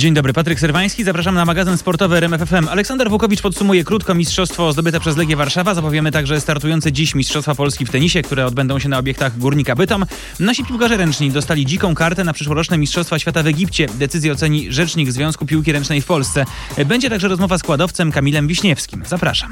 Dzień dobry, Patryk Serwański, zapraszam na magazyn sportowy RMFFM. Aleksander Wukowicz podsumuje krótko mistrzostwo zdobyte przez Legię Warszawa. Zapowiemy także startujące dziś Mistrzostwa Polski w tenisie, które odbędą się na obiektach Górnika Bytom. Nasi piłkarze ręczni dostali dziką kartę na przyszłoroczne Mistrzostwa Świata w Egipcie. Decyzję oceni Rzecznik Związku Piłki Ręcznej w Polsce. Będzie także rozmowa z kładowcem Kamilem Wiśniewskim. Zapraszam.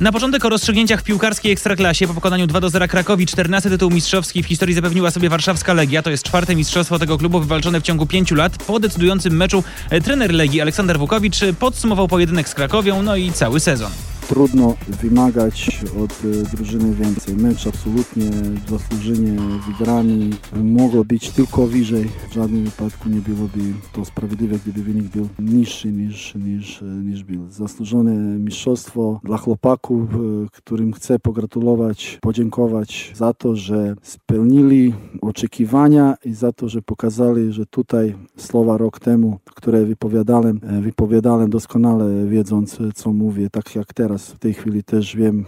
Na początek o rozstrzygnięciach piłkarskiej ekstraklasie. Po pokonaniu 2 do 0 Krakowi 14 tytuł mistrzowski w historii zapewniła sobie warszawska Legia. To jest czwarte mistrzostwo tego klubu wywalczone w ciągu pięciu lat. Po decydującym meczu e, trener Legii Aleksander Wukowicz podsumował pojedynek z Krakowią, no i cały sezon trudno wymagać od e, drużyny więcej. Mecz absolutnie zasłużenie wygrany. Mogło być tylko wyżej. W żadnym wypadku nie byłoby to sprawiedliwe, gdyby wynik był niższy niż, niż, niż był. Zasłużone mistrzostwo dla chłopaków, e, którym chcę pogratulować, podziękować za to, że spełnili oczekiwania i za to, że pokazali, że tutaj słowa rok temu, które wypowiadałem, e, wypowiadałem doskonale wiedząc, co mówię, tak jak teraz teraz w tej chwili też wiem,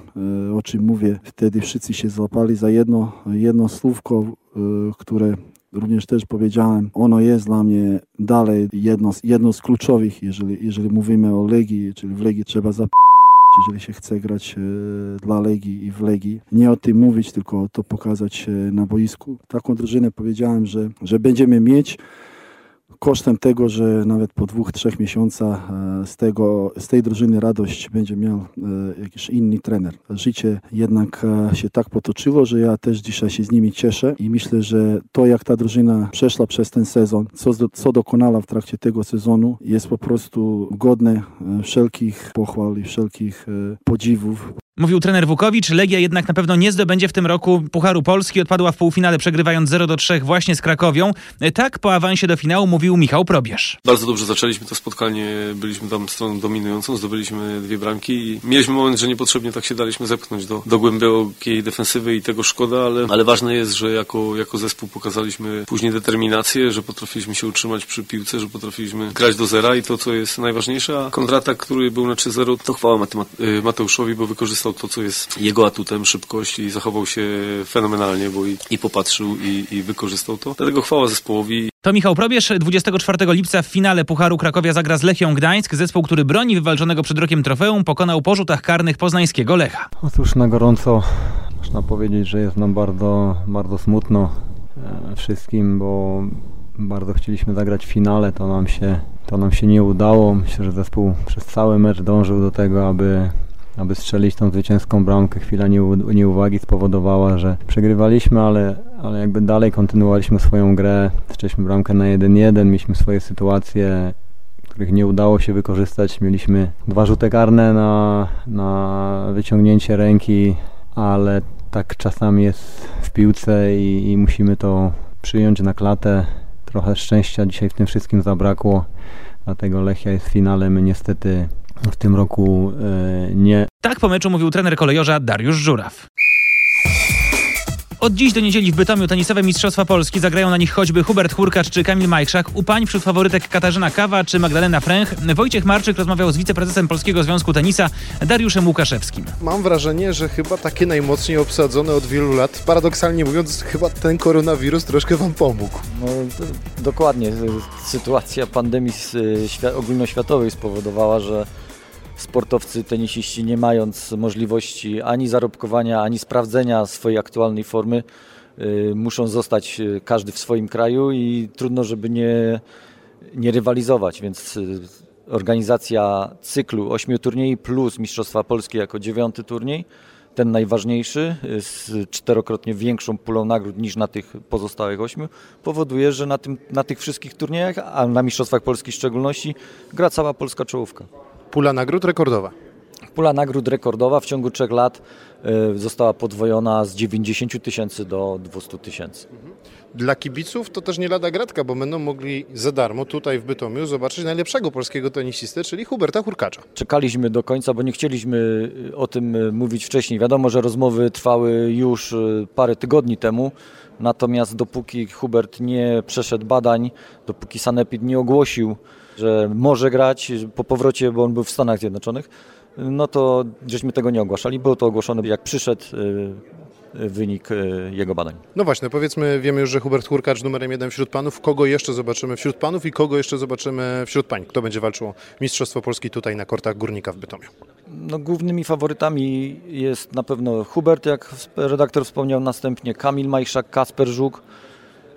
e, o czym mówię. Wtedy wszyscy się złapali za jedno, jedno słówko, e, które również też powiedziałem, ono jest dla mnie dalej jedno, jedno z kluczowych, jeżeli, jeżeli mówimy o Legii, czyli w Legii trzeba zap jeżeli się chce grać e, dla Legii i w Legii. Nie o tym mówić, tylko to pokazać na boisku. Taką drużynę powiedziałem, że, że będziemy mieć kosztem tego, że nawet po dwóch, trzech miesiącach e, z, tego, z tej drużyny radość będzie miał e, jakiś inny trener. Życie jednak e, się tak potoczyło, że ja też dzisiaj się z nimi cieszę i myślę, że to jak ta drużyna przeszła przez ten sezon, co, co dokonała w trakcie tego sezonu jest po prostu godne wszelkich pochwał i wszelkich podziwów. Mówił trener Wukowicz, Legia jednak na pewno nie zdobędzie w tym roku Pucharu Polski. Odpadła w półfinale przegrywając 0 do 3 właśnie z Krakowią. Tak po awansie do finału mówił Michał Probierz. Bardzo dobrze zaczęliśmy to spotkanie, byliśmy tam stroną dominującą, zdobyliśmy dwie bramki i mieliśmy moment, że niepotrzebnie tak się daliśmy zepchnąć do, do głębokiej defensywy i tego szkoda, ale, ale ważne jest, że jako, jako zespół pokazaliśmy później determinację, że potrafiliśmy się utrzymać przy piłce, że potrafiliśmy grać do zera i to, co jest najważniejsze, a kontratak, który był na 3-0, to chwała y, Mateuszowi, bo wykorzystał to, co jest jego atutem, szybkość i zachował się fenomenalnie, bo i, i popatrzył i, i wykorzystał to. Dlatego chwała zespołowi. To Michał Probierz. 24 lipca w finale Pucharu Krakowia zagra z Lechią Gdańsk. Zespół, który broni wywalczonego przed rokiem trofeum, pokonał po rzutach karnych poznańskiego Lecha. Otóż na gorąco można powiedzieć, że jest nam bardzo, bardzo smutno e, wszystkim, bo bardzo chcieliśmy zagrać w finale, to nam się, to nam się nie udało. Myślę, że zespół przez cały mecz dążył do tego, aby aby strzelić tą zwycięską bramkę. Chwila nieuwagi spowodowała, że przegrywaliśmy, ale, ale jakby dalej kontynuowaliśmy swoją grę. Strzeliśmy bramkę na 1-1, mieliśmy swoje sytuacje, których nie udało się wykorzystać. Mieliśmy dwa rzuty karne na, na wyciągnięcie ręki, ale tak czasami jest w piłce i, i musimy to przyjąć na klatę. Trochę szczęścia dzisiaj w tym wszystkim zabrakło, dlatego Lechia jest w finale. My niestety w tym roku e, nie. Tak po meczu mówił trener kolejorza Dariusz Żuraw. Od dziś do niedzieli w Bytomiu tenisowe Mistrzostwa Polski zagrają na nich choćby Hubert Hurkacz czy Kamil Majchrzak. U pań wśród faworytek Katarzyna Kawa czy Magdalena Fręch. Wojciech Marczyk rozmawiał z wiceprezesem Polskiego Związku Tenisa Dariuszem Łukaszewskim. Mam wrażenie, że chyba takie najmocniej obsadzone od wielu lat, paradoksalnie mówiąc, chyba ten koronawirus troszkę wam pomógł. No, dokładnie. Sytuacja pandemii ogólnoświatowej spowodowała, że sportowcy, tenisiści, nie mając możliwości ani zarobkowania, ani sprawdzenia swojej aktualnej formy, y, muszą zostać y, każdy w swoim kraju i trudno, żeby nie, nie rywalizować, więc y, organizacja cyklu ośmiu turniej plus Mistrzostwa Polskie jako dziewiąty turniej, ten najważniejszy, z czterokrotnie większą pulą nagród niż na tych pozostałych ośmiu, powoduje, że na, tym, na tych wszystkich turniejach, a na Mistrzostwach Polskich w szczególności, gra cała polska czołówka. Pula nagród rekordowa. Pula nagród rekordowa w ciągu trzech lat y, została podwojona z 90 tysięcy do 200 tysięcy. Dla kibiców to też nie lada gratka, bo będą mogli za darmo tutaj w Bytomiu zobaczyć najlepszego polskiego tenisistę, czyli Huberta Hurkacza. Czekaliśmy do końca, bo nie chcieliśmy y, o tym y, mówić wcześniej. Wiadomo, że rozmowy trwały już parę tygodni temu, natomiast dopóki Hubert nie przeszedł badań, dopóki Sanepid nie ogłosił że może grać po powrocie, bo on był w Stanach Zjednoczonych, no to żeśmy tego nie ogłaszali. Było to ogłoszone jak przyszedł y, wynik jego badań. No właśnie, powiedzmy, wiemy już, że Hubert Hurkacz numerem jeden wśród panów. Kogo jeszcze zobaczymy wśród panów i kogo jeszcze zobaczymy wśród pań? Kto będzie walczył o Mistrzostwo Polski tutaj na kortach Górnika w Bytomiu? No, głównymi faworytami jest na pewno Hubert, jak redaktor wspomniał następnie, Kamil Majszak, Kasper Żuk.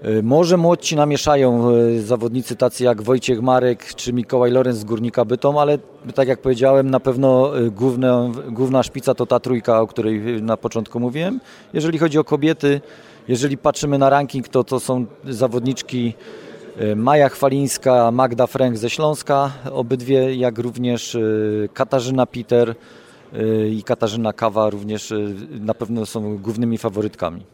Y, może młodci namieszają y, zawodnicy tacy jak Wojciech Marek czy Mikołaj Lorenz z Górnika Bytom, ale tak jak powiedziałem, na pewno y, główne, główna szpica to ta trójka, o której na początku mówiłem. Jeżeli chodzi o kobiety, jeżeli patrzymy na ranking, to to są zawodniczki Maja Chwalińska, Magda Frank ze Śląska, obydwie, jak również Katarzyna Peter i Katarzyna Kawa również na pewno są głównymi faworytkami.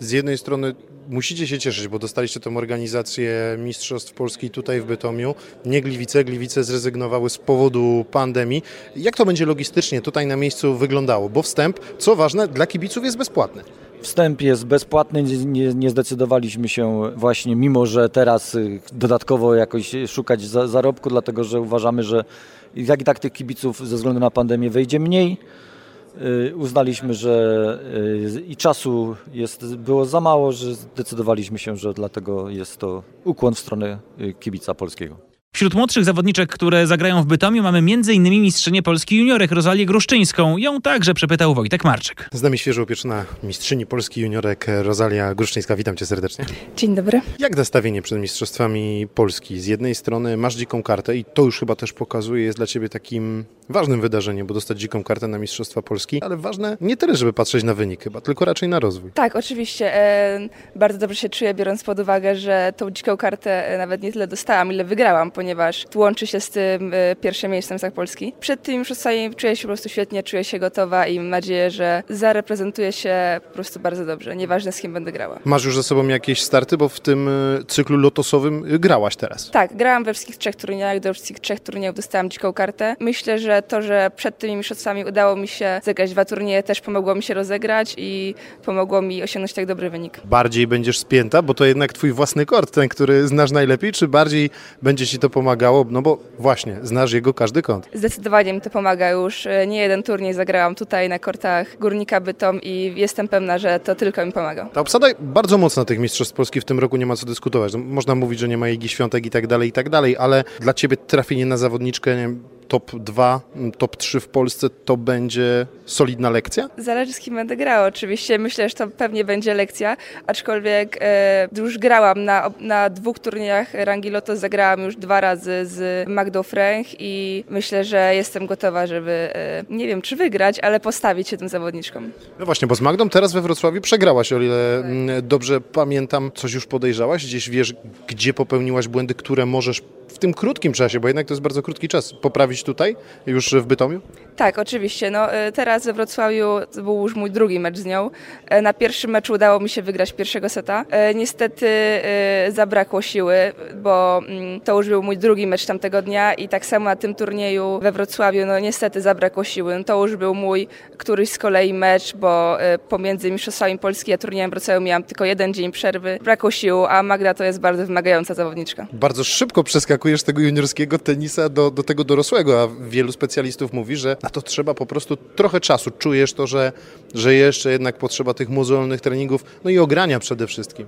Z jednej strony musicie się cieszyć, bo dostaliście tą organizację Mistrzostw Polski tutaj w Bytomiu. Nie Gliwice, Gliwice zrezygnowały z powodu pandemii. Jak to będzie logistycznie tutaj na miejscu wyglądało? Bo wstęp, co ważne, dla kibiców jest bezpłatny. Wstęp jest bezpłatny, nie, nie, zdecydowaliśmy się właśnie, mimo że teraz y, dodatkowo jakoś szukać za, zarobku, dlatego że uważamy, że jak i tak tych kibiców ze względu na pandemię wejdzie mniej. Y, uznaliśmy, że y, i czasu jest, było za mało, że zdecydowaliśmy się, że dlatego jest to ukłon w stronę y, kibica polskiego. Wśród młodszych zawodniczek, które zagrają w Bytomiu mamy m.in. mistrzynię Polski juniorek Rozalię Gruszczyńską. Ją także przepytał Wojtek Marczyk. Z nami świeżo upieczona mistrzyni Polski juniorek Rozalia Gruszczyńska. Witam cię serdecznie. Dzień dobry. Jak nastawienie przed Mistrzostwami Polski? Z jednej strony masz dziką kartę i to już chyba też pokazuje, jest dla ciebie takim ważnym wydarzeniem, bo dostać dziką kartę na Mistrzostwa Polski, ale ważne nie tyle, żeby patrzeć na wynik chyba, tylko raczej na rozwój. Tak, oczywiście. E, bardzo dobrze się czuję, biorąc pod uwagę, że tą dziką kartę e, nawet nie tyle dostałam, ile wygrałam, ponieważ łączy się z tym e, pierwszym miejscem z Polski. Przed tym mistrzostwami czuję się po prostu świetnie, czuję się gotowa i mam nadzieję, że zareprezentuję się po prostu bardzo dobrze, nieważne z kim będę grała. Masz już za sobą jakieś starty, bo w tym cyklu lotosowym grałaś teraz. Tak, grałam we wszystkich trzech turniejach, do wszystkich trzech turniejów dostałam dziką kartę. Myślę, że to, że przed tymi mistrzostwami udało mi się zagrać dwa turnieje, też pomogło mi się rozegrać i pomogło mi osiągnąć tak dobry wynik. Bardziej będziesz spięta, bo to jednak twój własny kort, ten, który znasz najlepiej, czy bardziej będzie ci to pomagało, no bo właśnie, znasz jego każdy kąt. Zdecydowanie mi to pomaga już. Nie jeden turniej zagrałam tutaj na kortach Górnika Bytom i jestem pewna, że to tylko mi pomaga. Ta obsada bardzo mocna tych Mistrzostw Polski w tym roku, nie ma co dyskutować. No, można mówić, że nie ma Igi Świątek i tak dalej, i tak dalej, ale dla ciebie trafienie na zawodniczkę, nie wiem, top 2, top 3 w Polsce to będzie solidna lekcja? Zależy z kim będę grała oczywiście. Myślę, że to pewnie będzie lekcja, aczkolwiek e, już grałam na, na dwóch turniejach rangi Loto, zagrałam już dwa razy z Magdą Frank i myślę, że jestem gotowa, żeby e, nie wiem czy wygrać, ale postawić się tym zawodniczkom. No właśnie, bo z Magdą teraz we Wrocławiu przegrałaś, o ile tak. dobrze pamiętam, coś już podejrzałaś, gdzieś wiesz, gdzie popełniłaś błędy, które możesz w tym krótkim czasie, bo jednak to jest bardzo krótki czas, poprawić tutaj, już w Bytomiu? Tak, oczywiście. No, e, teraz we Wrocławiu to był już mój drugi mecz z nią. E, na pierwszym meczu udało mi się wygrać pierwszego seta. E, niestety zabrakło siły, bo mm, to już był mój drugi mecz tamtego dnia i tak samo na tym turnieju we Wrocławiu, no niestety zabrakło siły. No, to już był mój któryś z kolei mecz, bo pomiędzy Mistrzostwami Polski a turniejem Wrocławiu miałam tylko jeden dzień przerwy. Brakło sił, a Magda to jest bardzo wymagająca zawodniczka. Bardzo szybko przeskakujesz tego juniorskiego tenisa do, do tego dorosłego, a wielu specjalistów mówi, że na to trzeba po prostu trochę czasu. Czujesz to, że, że jeszcze jednak potrzeba tych mozolnych treningów, no i ogrania przede wszystkim.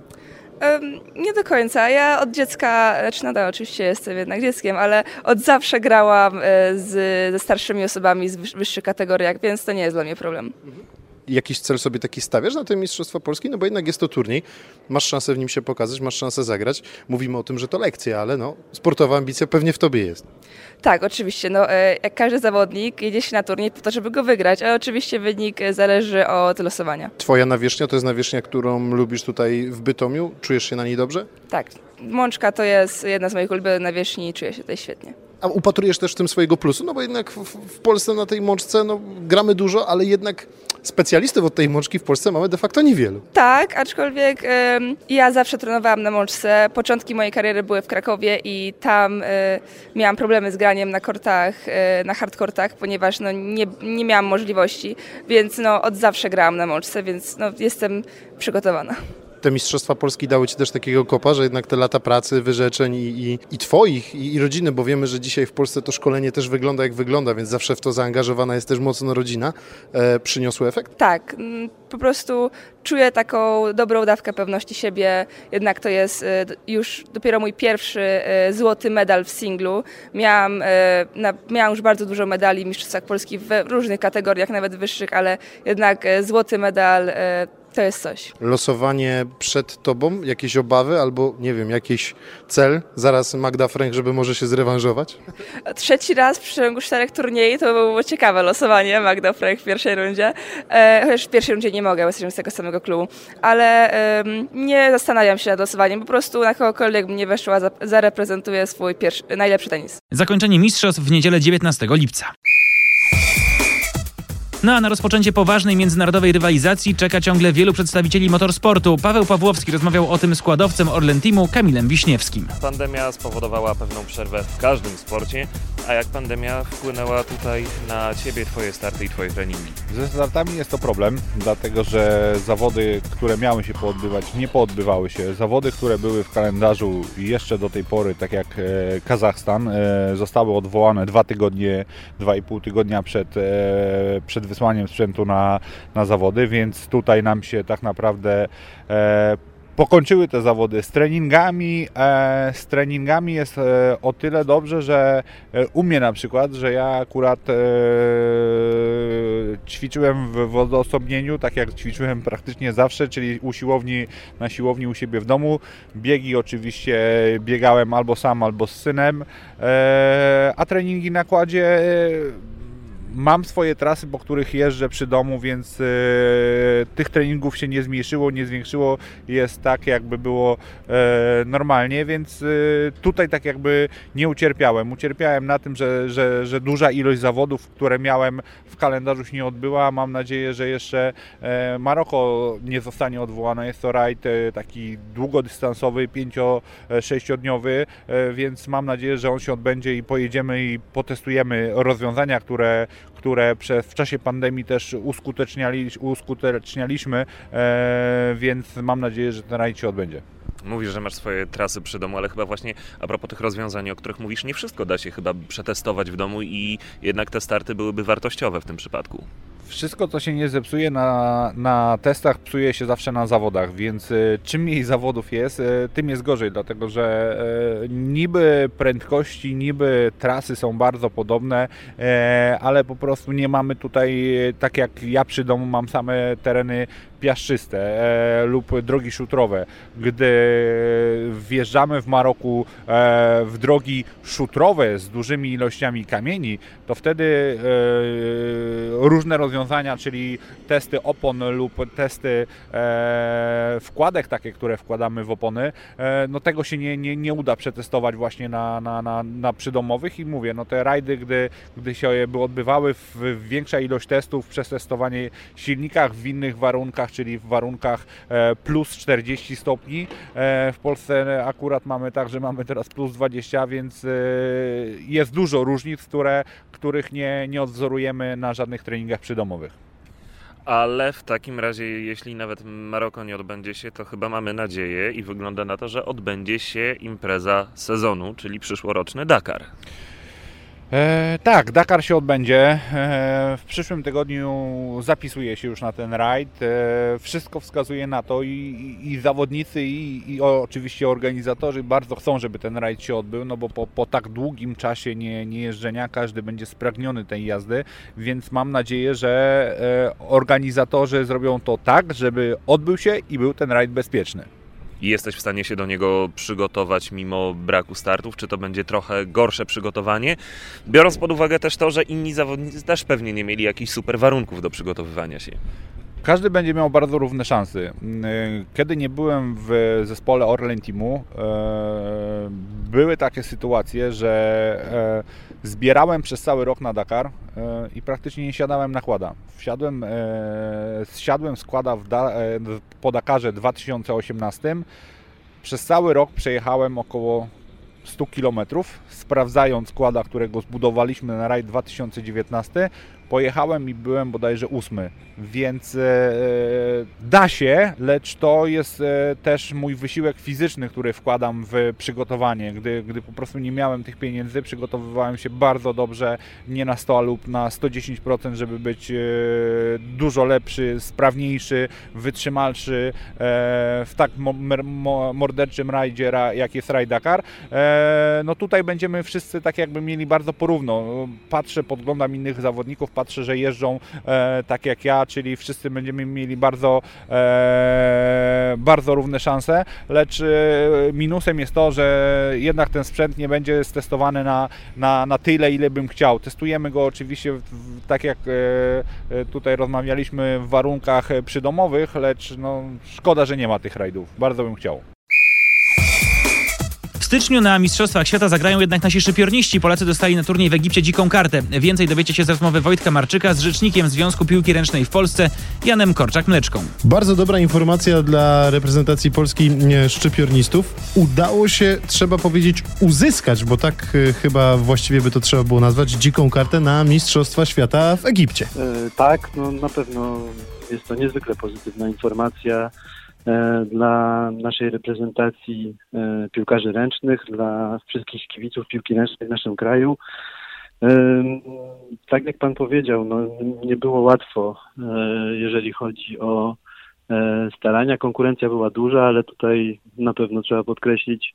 Nie do końca. Ja od dziecka, znaczy nadal oczywiście jestem jednak dzieckiem, ale od zawsze grałam e, z, ze starszymi osobami z wyższych kategoriach, więc to nie jest dla mnie problem. Mhm jakiś cel sobie taki stawiasz na te Mistrzostwa Polski? No bo jednak jest to turniej, masz szansę w nim się pokazać, masz szansę zagrać. Mówimy o tym, że to lekcja, ale no, sportowa ambicja pewnie w tobie jest. Tak, oczywiście. No, e, jak każdy zawodnik jedzie się na turniej po to, żeby go wygrać, ale oczywiście wynik zależy od losowania. Twoja nawierzchnia to jest nawierzchnia, którą lubisz tutaj w Bytomiu? Czujesz się na niej dobrze? Tak. Mączka to jest jedna z moich ulubionych nawierzchni i czuję się tutaj świetnie. A upatrujesz też w tym swojego plusu? No bo jednak w, w Polsce na tej mączce no, gramy dużo, ale jednak specjalistów od tej mączki w Polsce mamy de facto niewielu. Tak, aczkolwiek ja zawsze trenowałam na mączce. Początki mojej kariery były w Krakowie i tam y, miałam problemy z graniem na kortach, y, na hardkortach, ponieważ no, nie, nie miałam możliwości, więc no, od zawsze grałam na mączce, więc no, jestem przygotowana. Te Mistrzostwa Polski dały Ci też takiego kopa, że jednak te lata pracy, wyrzeczeń i, i, i Twoich, i, i rodziny, bo wiemy, że dzisiaj w Polsce to szkolenie też wygląda jak wygląda, więc zawsze w to zaangażowana jest też mocno rodzina, e, przyniosły efekt? Tak, po prostu czuję taką dobrą dawkę pewności siebie, jednak to jest e, już dopiero mój pierwszy e, złoty medal w singlu. Miałam, e, miałam już bardzo dużo medali w Mistrzostwach Polski w różnych kategoriach, nawet wyższych, ale jednak złoty medal to jest coś. Losowanie przed Tobą, jakieś obawy albo, nie wiem, jakiś cel, zaraz Magda Frank, żeby może się zrewanżować? Trzeci raz w ciągu czterech turniej to było ciekawe losowanie. Magda Frank w pierwszej rundzie. E, chociaż w pierwszej rundzie nie mogę, bo jesteśmy z tego samego klubu. Ale em, nie zastanawiam się nad losowaniem. Po prostu na kogokolwiek bym nie weszła, za- zareprezentuję swój pierwszy, najlepszy tenis. Zakończenie mistrzostw w niedzielę 19 lipca. No a na rozpoczęcie poważnej międzynarodowej rywalizacji czeka ciągle wielu przedstawicieli motorsportu. Paweł Pawłowski rozmawiał o tym składowcem Orlen Teamu Kamilem Wiśniewskim. Pandemia spowodowała pewną przerwę w każdym sporcie, a jak pandemia wpłynęła tutaj na Ciebie, Twoje starty i Twoje treningi? Ze startami jest to problem, dlatego że zawody, które miały się poodbywać, nie poodbywały się. Zawody, które były w kalendarzu jeszcze do tej pory, tak jak e, Kazachstan, e, zostały odwołane dwa tygodnie, dwa i pół tygodnia przed, e, przed wysłaniem sprzętu na, na zawody, więc tutaj nam się tak naprawdę pokończyły te zawody z treningami. E, z treningami jest e, o tyle dobrze, że e, u mnie na przykład, że ja akurat ćwiczyłem w wodoosobnieniu, tak jak ćwiczyłem praktycznie zawsze, czyli u siłowni, na siłowni u siebie w domu. Biegi oczywiście biegałem albo sam, albo z synem, a treningi na kładzie Mam swoje trasy, po których jeżdżę przy domu, więc e, tych treningów się nie zmniejszyło, nie zwiększyło. Jest tak, jakby było e, normalnie, więc e, tutaj tak jakby nie ucierpiałem. Ucierpiałem na tym, że, że, że duża ilość zawodów, które miałem w kalendarzu się nie odbyła. Mam nadzieję, że jeszcze Maroko nie zostanie odwołane. Jest to rajd taki długodystansowy, 5-6-dniowy, e, więc mam nadzieję, że on się odbędzie i pojedziemy i potestujemy rozwiązania, które które przez, w czasie pandemii też uskuteczniali, uskutecznialiśmy, e, więc mam nadzieję, że ten rajd się odbędzie. Mówisz, że masz swoje trasy przy domu, ale chyba właśnie a propos tych rozwiązań, o których mówisz, nie wszystko da się chyba przetestować w domu i jednak te starty byłyby wartościowe w tym przypadku. Wszystko, co się nie zepsuje na, na testach, psuje się zawsze na zawodach, więc e, czym mniej zawodów jest, e, tym jest gorzej, dlatego że e, niby prędkości, niby trasy są bardzo podobne, ale po prostu nie mamy tutaj, tak jak ja przy domu mam same tereny piaszczyste e, lub drogi szutrowe. Gdy wjeżdżamy w Maroku e, w drogi szutrowe z dużymi ilościami kamieni, to wtedy e, różne rozwiązania, czyli testy opon lub testy e, wkładek takie, które wkładamy w opony, e, no tego się nie, nie, nie uda przetestować właśnie na, na, na, na przydomowych i mówię, no te rajdy, gdy, gdy się by odbywały w, w większa ilość testów, przetestowanie silnikach w innych warunkach, czyli w warunkach e, plus 40 stopni. E, W Polsce akurat mamy tak, że mamy teraz plus 20, więc e, jest dużo różnic, które, których nie, nie odwzorujemy na żadnych treningach przydomowych. Ale w takim razie, jeśli nawet Maroko nie odbędzie się, to chyba mamy nadzieję i wygląda na to, że odbędzie się impreza sezonu, czyli przyszłoroczny Dakar. E, tak, Dakar się odbędzie. E, w przyszłym tygodniu zapisuje się już na ten rajd. E, wszystko wskazuje na to i, i, i zawodnicy, i, i oczywiście organizatorzy bardzo chcą, żeby ten rajd się odbył, no bo po, po tak długim czasie nie, nie jeżdżenia każdy będzie spragniony tej jazdy, więc mam nadzieję, że organizatorzy zrobią to tak, żeby odbył się i był ten rajd bezpieczny. I jesteś w stanie się do niego przygotować mimo braku startów? Czy to będzie trochę gorsze przygotowanie? Biorąc pod uwagę też to, że inni zawodnicy też pewnie nie mieli jakichś super warunków do przygotowywania się. Każdy będzie miał bardzo równe szanse. Yy, Kiedy nie byłem w zespole Orlen Teamu, e, były takie sytuacje, że e, zbierałem przez cały rok na Dakar e, i praktycznie nie siadałem na kłada. Wsiadłem, e, zsiadłem z kłada w da, e, w- po Dakarze 2018. Przez cały rok przejechałem około 100 km, sprawdzając kłada, którego zbudowaliśmy na rajd 2019, pojechałem i byłem bodajże ósmy, więc e, da się, lecz to jest e, też mój wysiłek fizyczny, który wkładam w przygotowanie. Gdy, gdy po prostu nie miałem tych pieniędzy, przygotowywałem się bardzo dobrze, nie na 100 lub na 110%, żeby być e, dużo lepszy, sprawniejszy, wytrzymalszy w tak morderczym rajdzie, jak jest Rajd Dakar. No tutaj będziemy wszyscy tak jakby mieli bardzo porówno. Patrzę, podglądam innych zawodników, że jeżdżą e, tak jak ja, czyli wszyscy będziemy mieli bardzo, e, bardzo równe szanse, lecz e, minusem jest to, że jednak ten sprzęt nie będzie stestowany na, na, na tyle, ile bym chciał. Testujemy go oczywiście w, tak jak e, e, tutaj rozmawialiśmy w warunkach przydomowych, lecz no, szkoda, że nie ma tych rajdów. Bardzo bym chciał styczniu na Mistrzostwach Świata zagrają jednak nasi szypiorniści. Polacy dostali na turniej w Egipcie dziką kartę. Więcej dowiecie się z rozmowy Wojtka Marczyka z rzecznikiem Związku Piłki Ręcznej w Polsce, Janem Korczak-Mleczką. Bardzo dobra informacja dla reprezentacji Polski szczypiornistów. Udało się, trzeba powiedzieć, uzyskać, bo tak y, chyba właściwie by to trzeba było nazwać, dziką kartę na Mistrzostwa Świata w Egipcie. E, tak, no na pewno jest to niezwykle pozytywna informacja. E, dla naszej reprezentacji e, piłkarzy ręcznych, dla wszystkich kibiców piłki ręcznej w naszym kraju. E, tak jak Pan powiedział, no, nie było łatwo, jeżeli chodzi o starania. Konkurencja była duża, ale tutaj na pewno trzeba podkreślić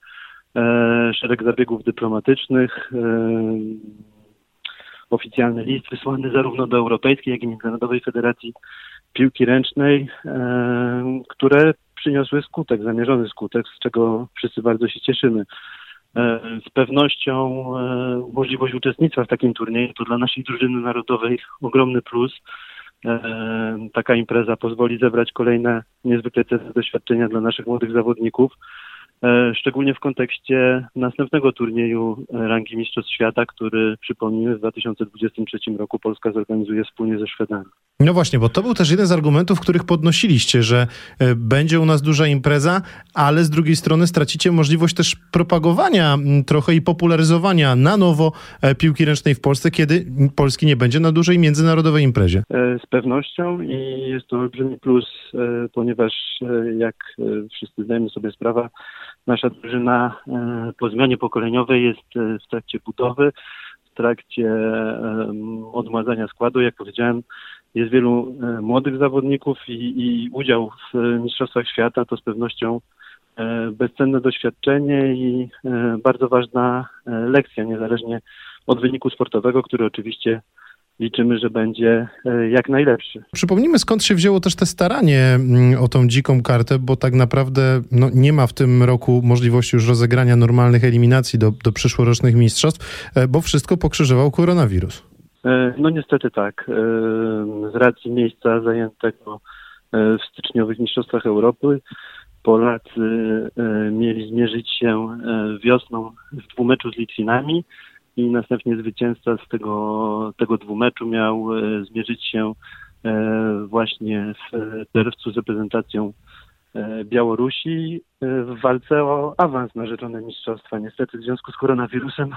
szereg zabiegów dyplomatycznych, oficjalny list wysłany zarówno do Europejskiej, jak i Międzynarodowej Federacji piłki ręcznej, e, które przyniosły skutek, zamierzony skutek, z czego wszyscy bardzo się cieszymy. E, z pewnością e, możliwość uczestnictwa w takim turnieju to dla naszej drużyny narodowej ogromny plus. Taka impreza pozwoli zebrać kolejne niezwykle cenne doświadczenia dla naszych młodych zawodników. E, szczególnie w kontekście następnego turnieju rangi Mistrzostw Świata, który przypomnijmy w 2023 roku Polska zorganizuje wspólnie ze Szwedami. No właśnie, bo to był też jeden z argumentów, których podnosiliście, że e, będzie u nas duża impreza, ale z drugiej strony stracicie możliwość też propagowania trochę i popularyzowania na nowo e, piłki ręcznej w Polsce, kiedy Polski nie będzie na dużej międzynarodowej imprezie. Z pewnością i jest to olbrzymi plus, ponieważ jak wszyscy zdajemy sobie sprawę, Nasza drużyna e, po zmianie pokoleniowej jest e, w trakcie budowy, w trakcie odmładzania składu. Jak powiedziałem, jest wielu e, młodych zawodników i, i udział w Mistrzostwach Świata to z pewnością bezcenne doświadczenie i bardzo ważna lekcja, niezależnie od wyniku sportowego, który oczywiście liczymy, że będzie e, jak najlepszy. Przypomnijmy, skąd się wzięło też te staranie mm, o tą dziką kartę, bo tak naprawdę no, nie ma w tym roku możliwości już rozegrania normalnych eliminacji do, do przyszłorocznych mistrzostw, e, bo wszystko pokrzyżował koronawirus. E, no niestety tak. Z racji miejsca zajętego w styczniowych mistrzostwach Europy Polacy mieli zmierzyć się wiosną w dwumeczu z Litwinami i następnie zwycięzca z tego, tego dwumeczu miał e, zmierzyć się e, właśnie w czerwcu z reprezentacją e, Białorusi w walce o awans na rzeczone mistrzostwa. Niestety w związku z koronawirusem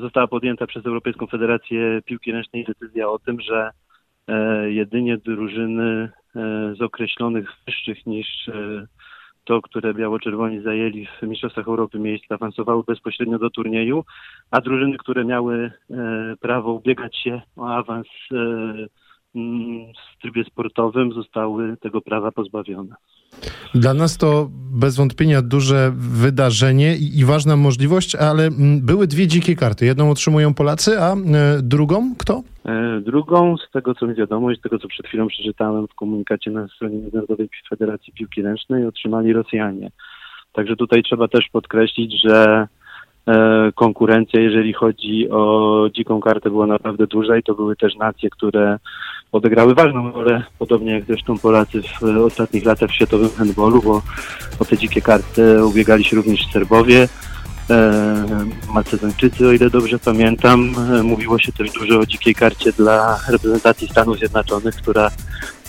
została podjęta przez Europejską Federację Piłki Ręcznej decyzja o tym, że jedynie drużyny z określonych wyższych niż to, które biało-czerwoni zajęli w Mistrzostwach Europy miejsca, awansowały bezpośrednio do turnieju, a drużyny, które miały e, prawo ubiegać się o awans e, w trybie sportowym, zostały tego prawa pozbawione. Dla nas to bez wątpienia duże wydarzenie i, i, ważna możliwość, ale mm, były dwie dzikie karty. Jedną otrzymują Polacy, a e, drugą kto? E, drugą, z tego co mi wiadomo i z tego co przed chwilą przeczytałem w komunikacie na stronie Międzynarodowej Federacji Piłki Ręcznej, otrzymali Rosjanie. Także tutaj trzeba też podkreślić, że e, konkurencja, jeżeli chodzi o dziką kartę, była naprawdę duża i to były też nacje, które odegrały ważną rolę, podobnie jak zresztą Polacy w ostatnich latach w światowym handballu, bo o te dzikie karty ubiegali się również Serbowie, e, Macedończycy, o ile dobrze pamiętam. E, mówiło się też dużo o dzikiej karcie dla reprezentacji Stanów Zjednoczonych, która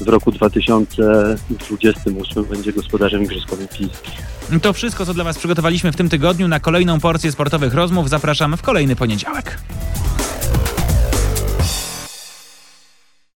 w roku 2028 będzie gospodarzem Igrzysk Olimpijskich. To wszystko, co dla Was przygotowaliśmy w tym tygodniu. Na kolejną porcję sportowych rozmów zapraszam w kolejny poniedziałek.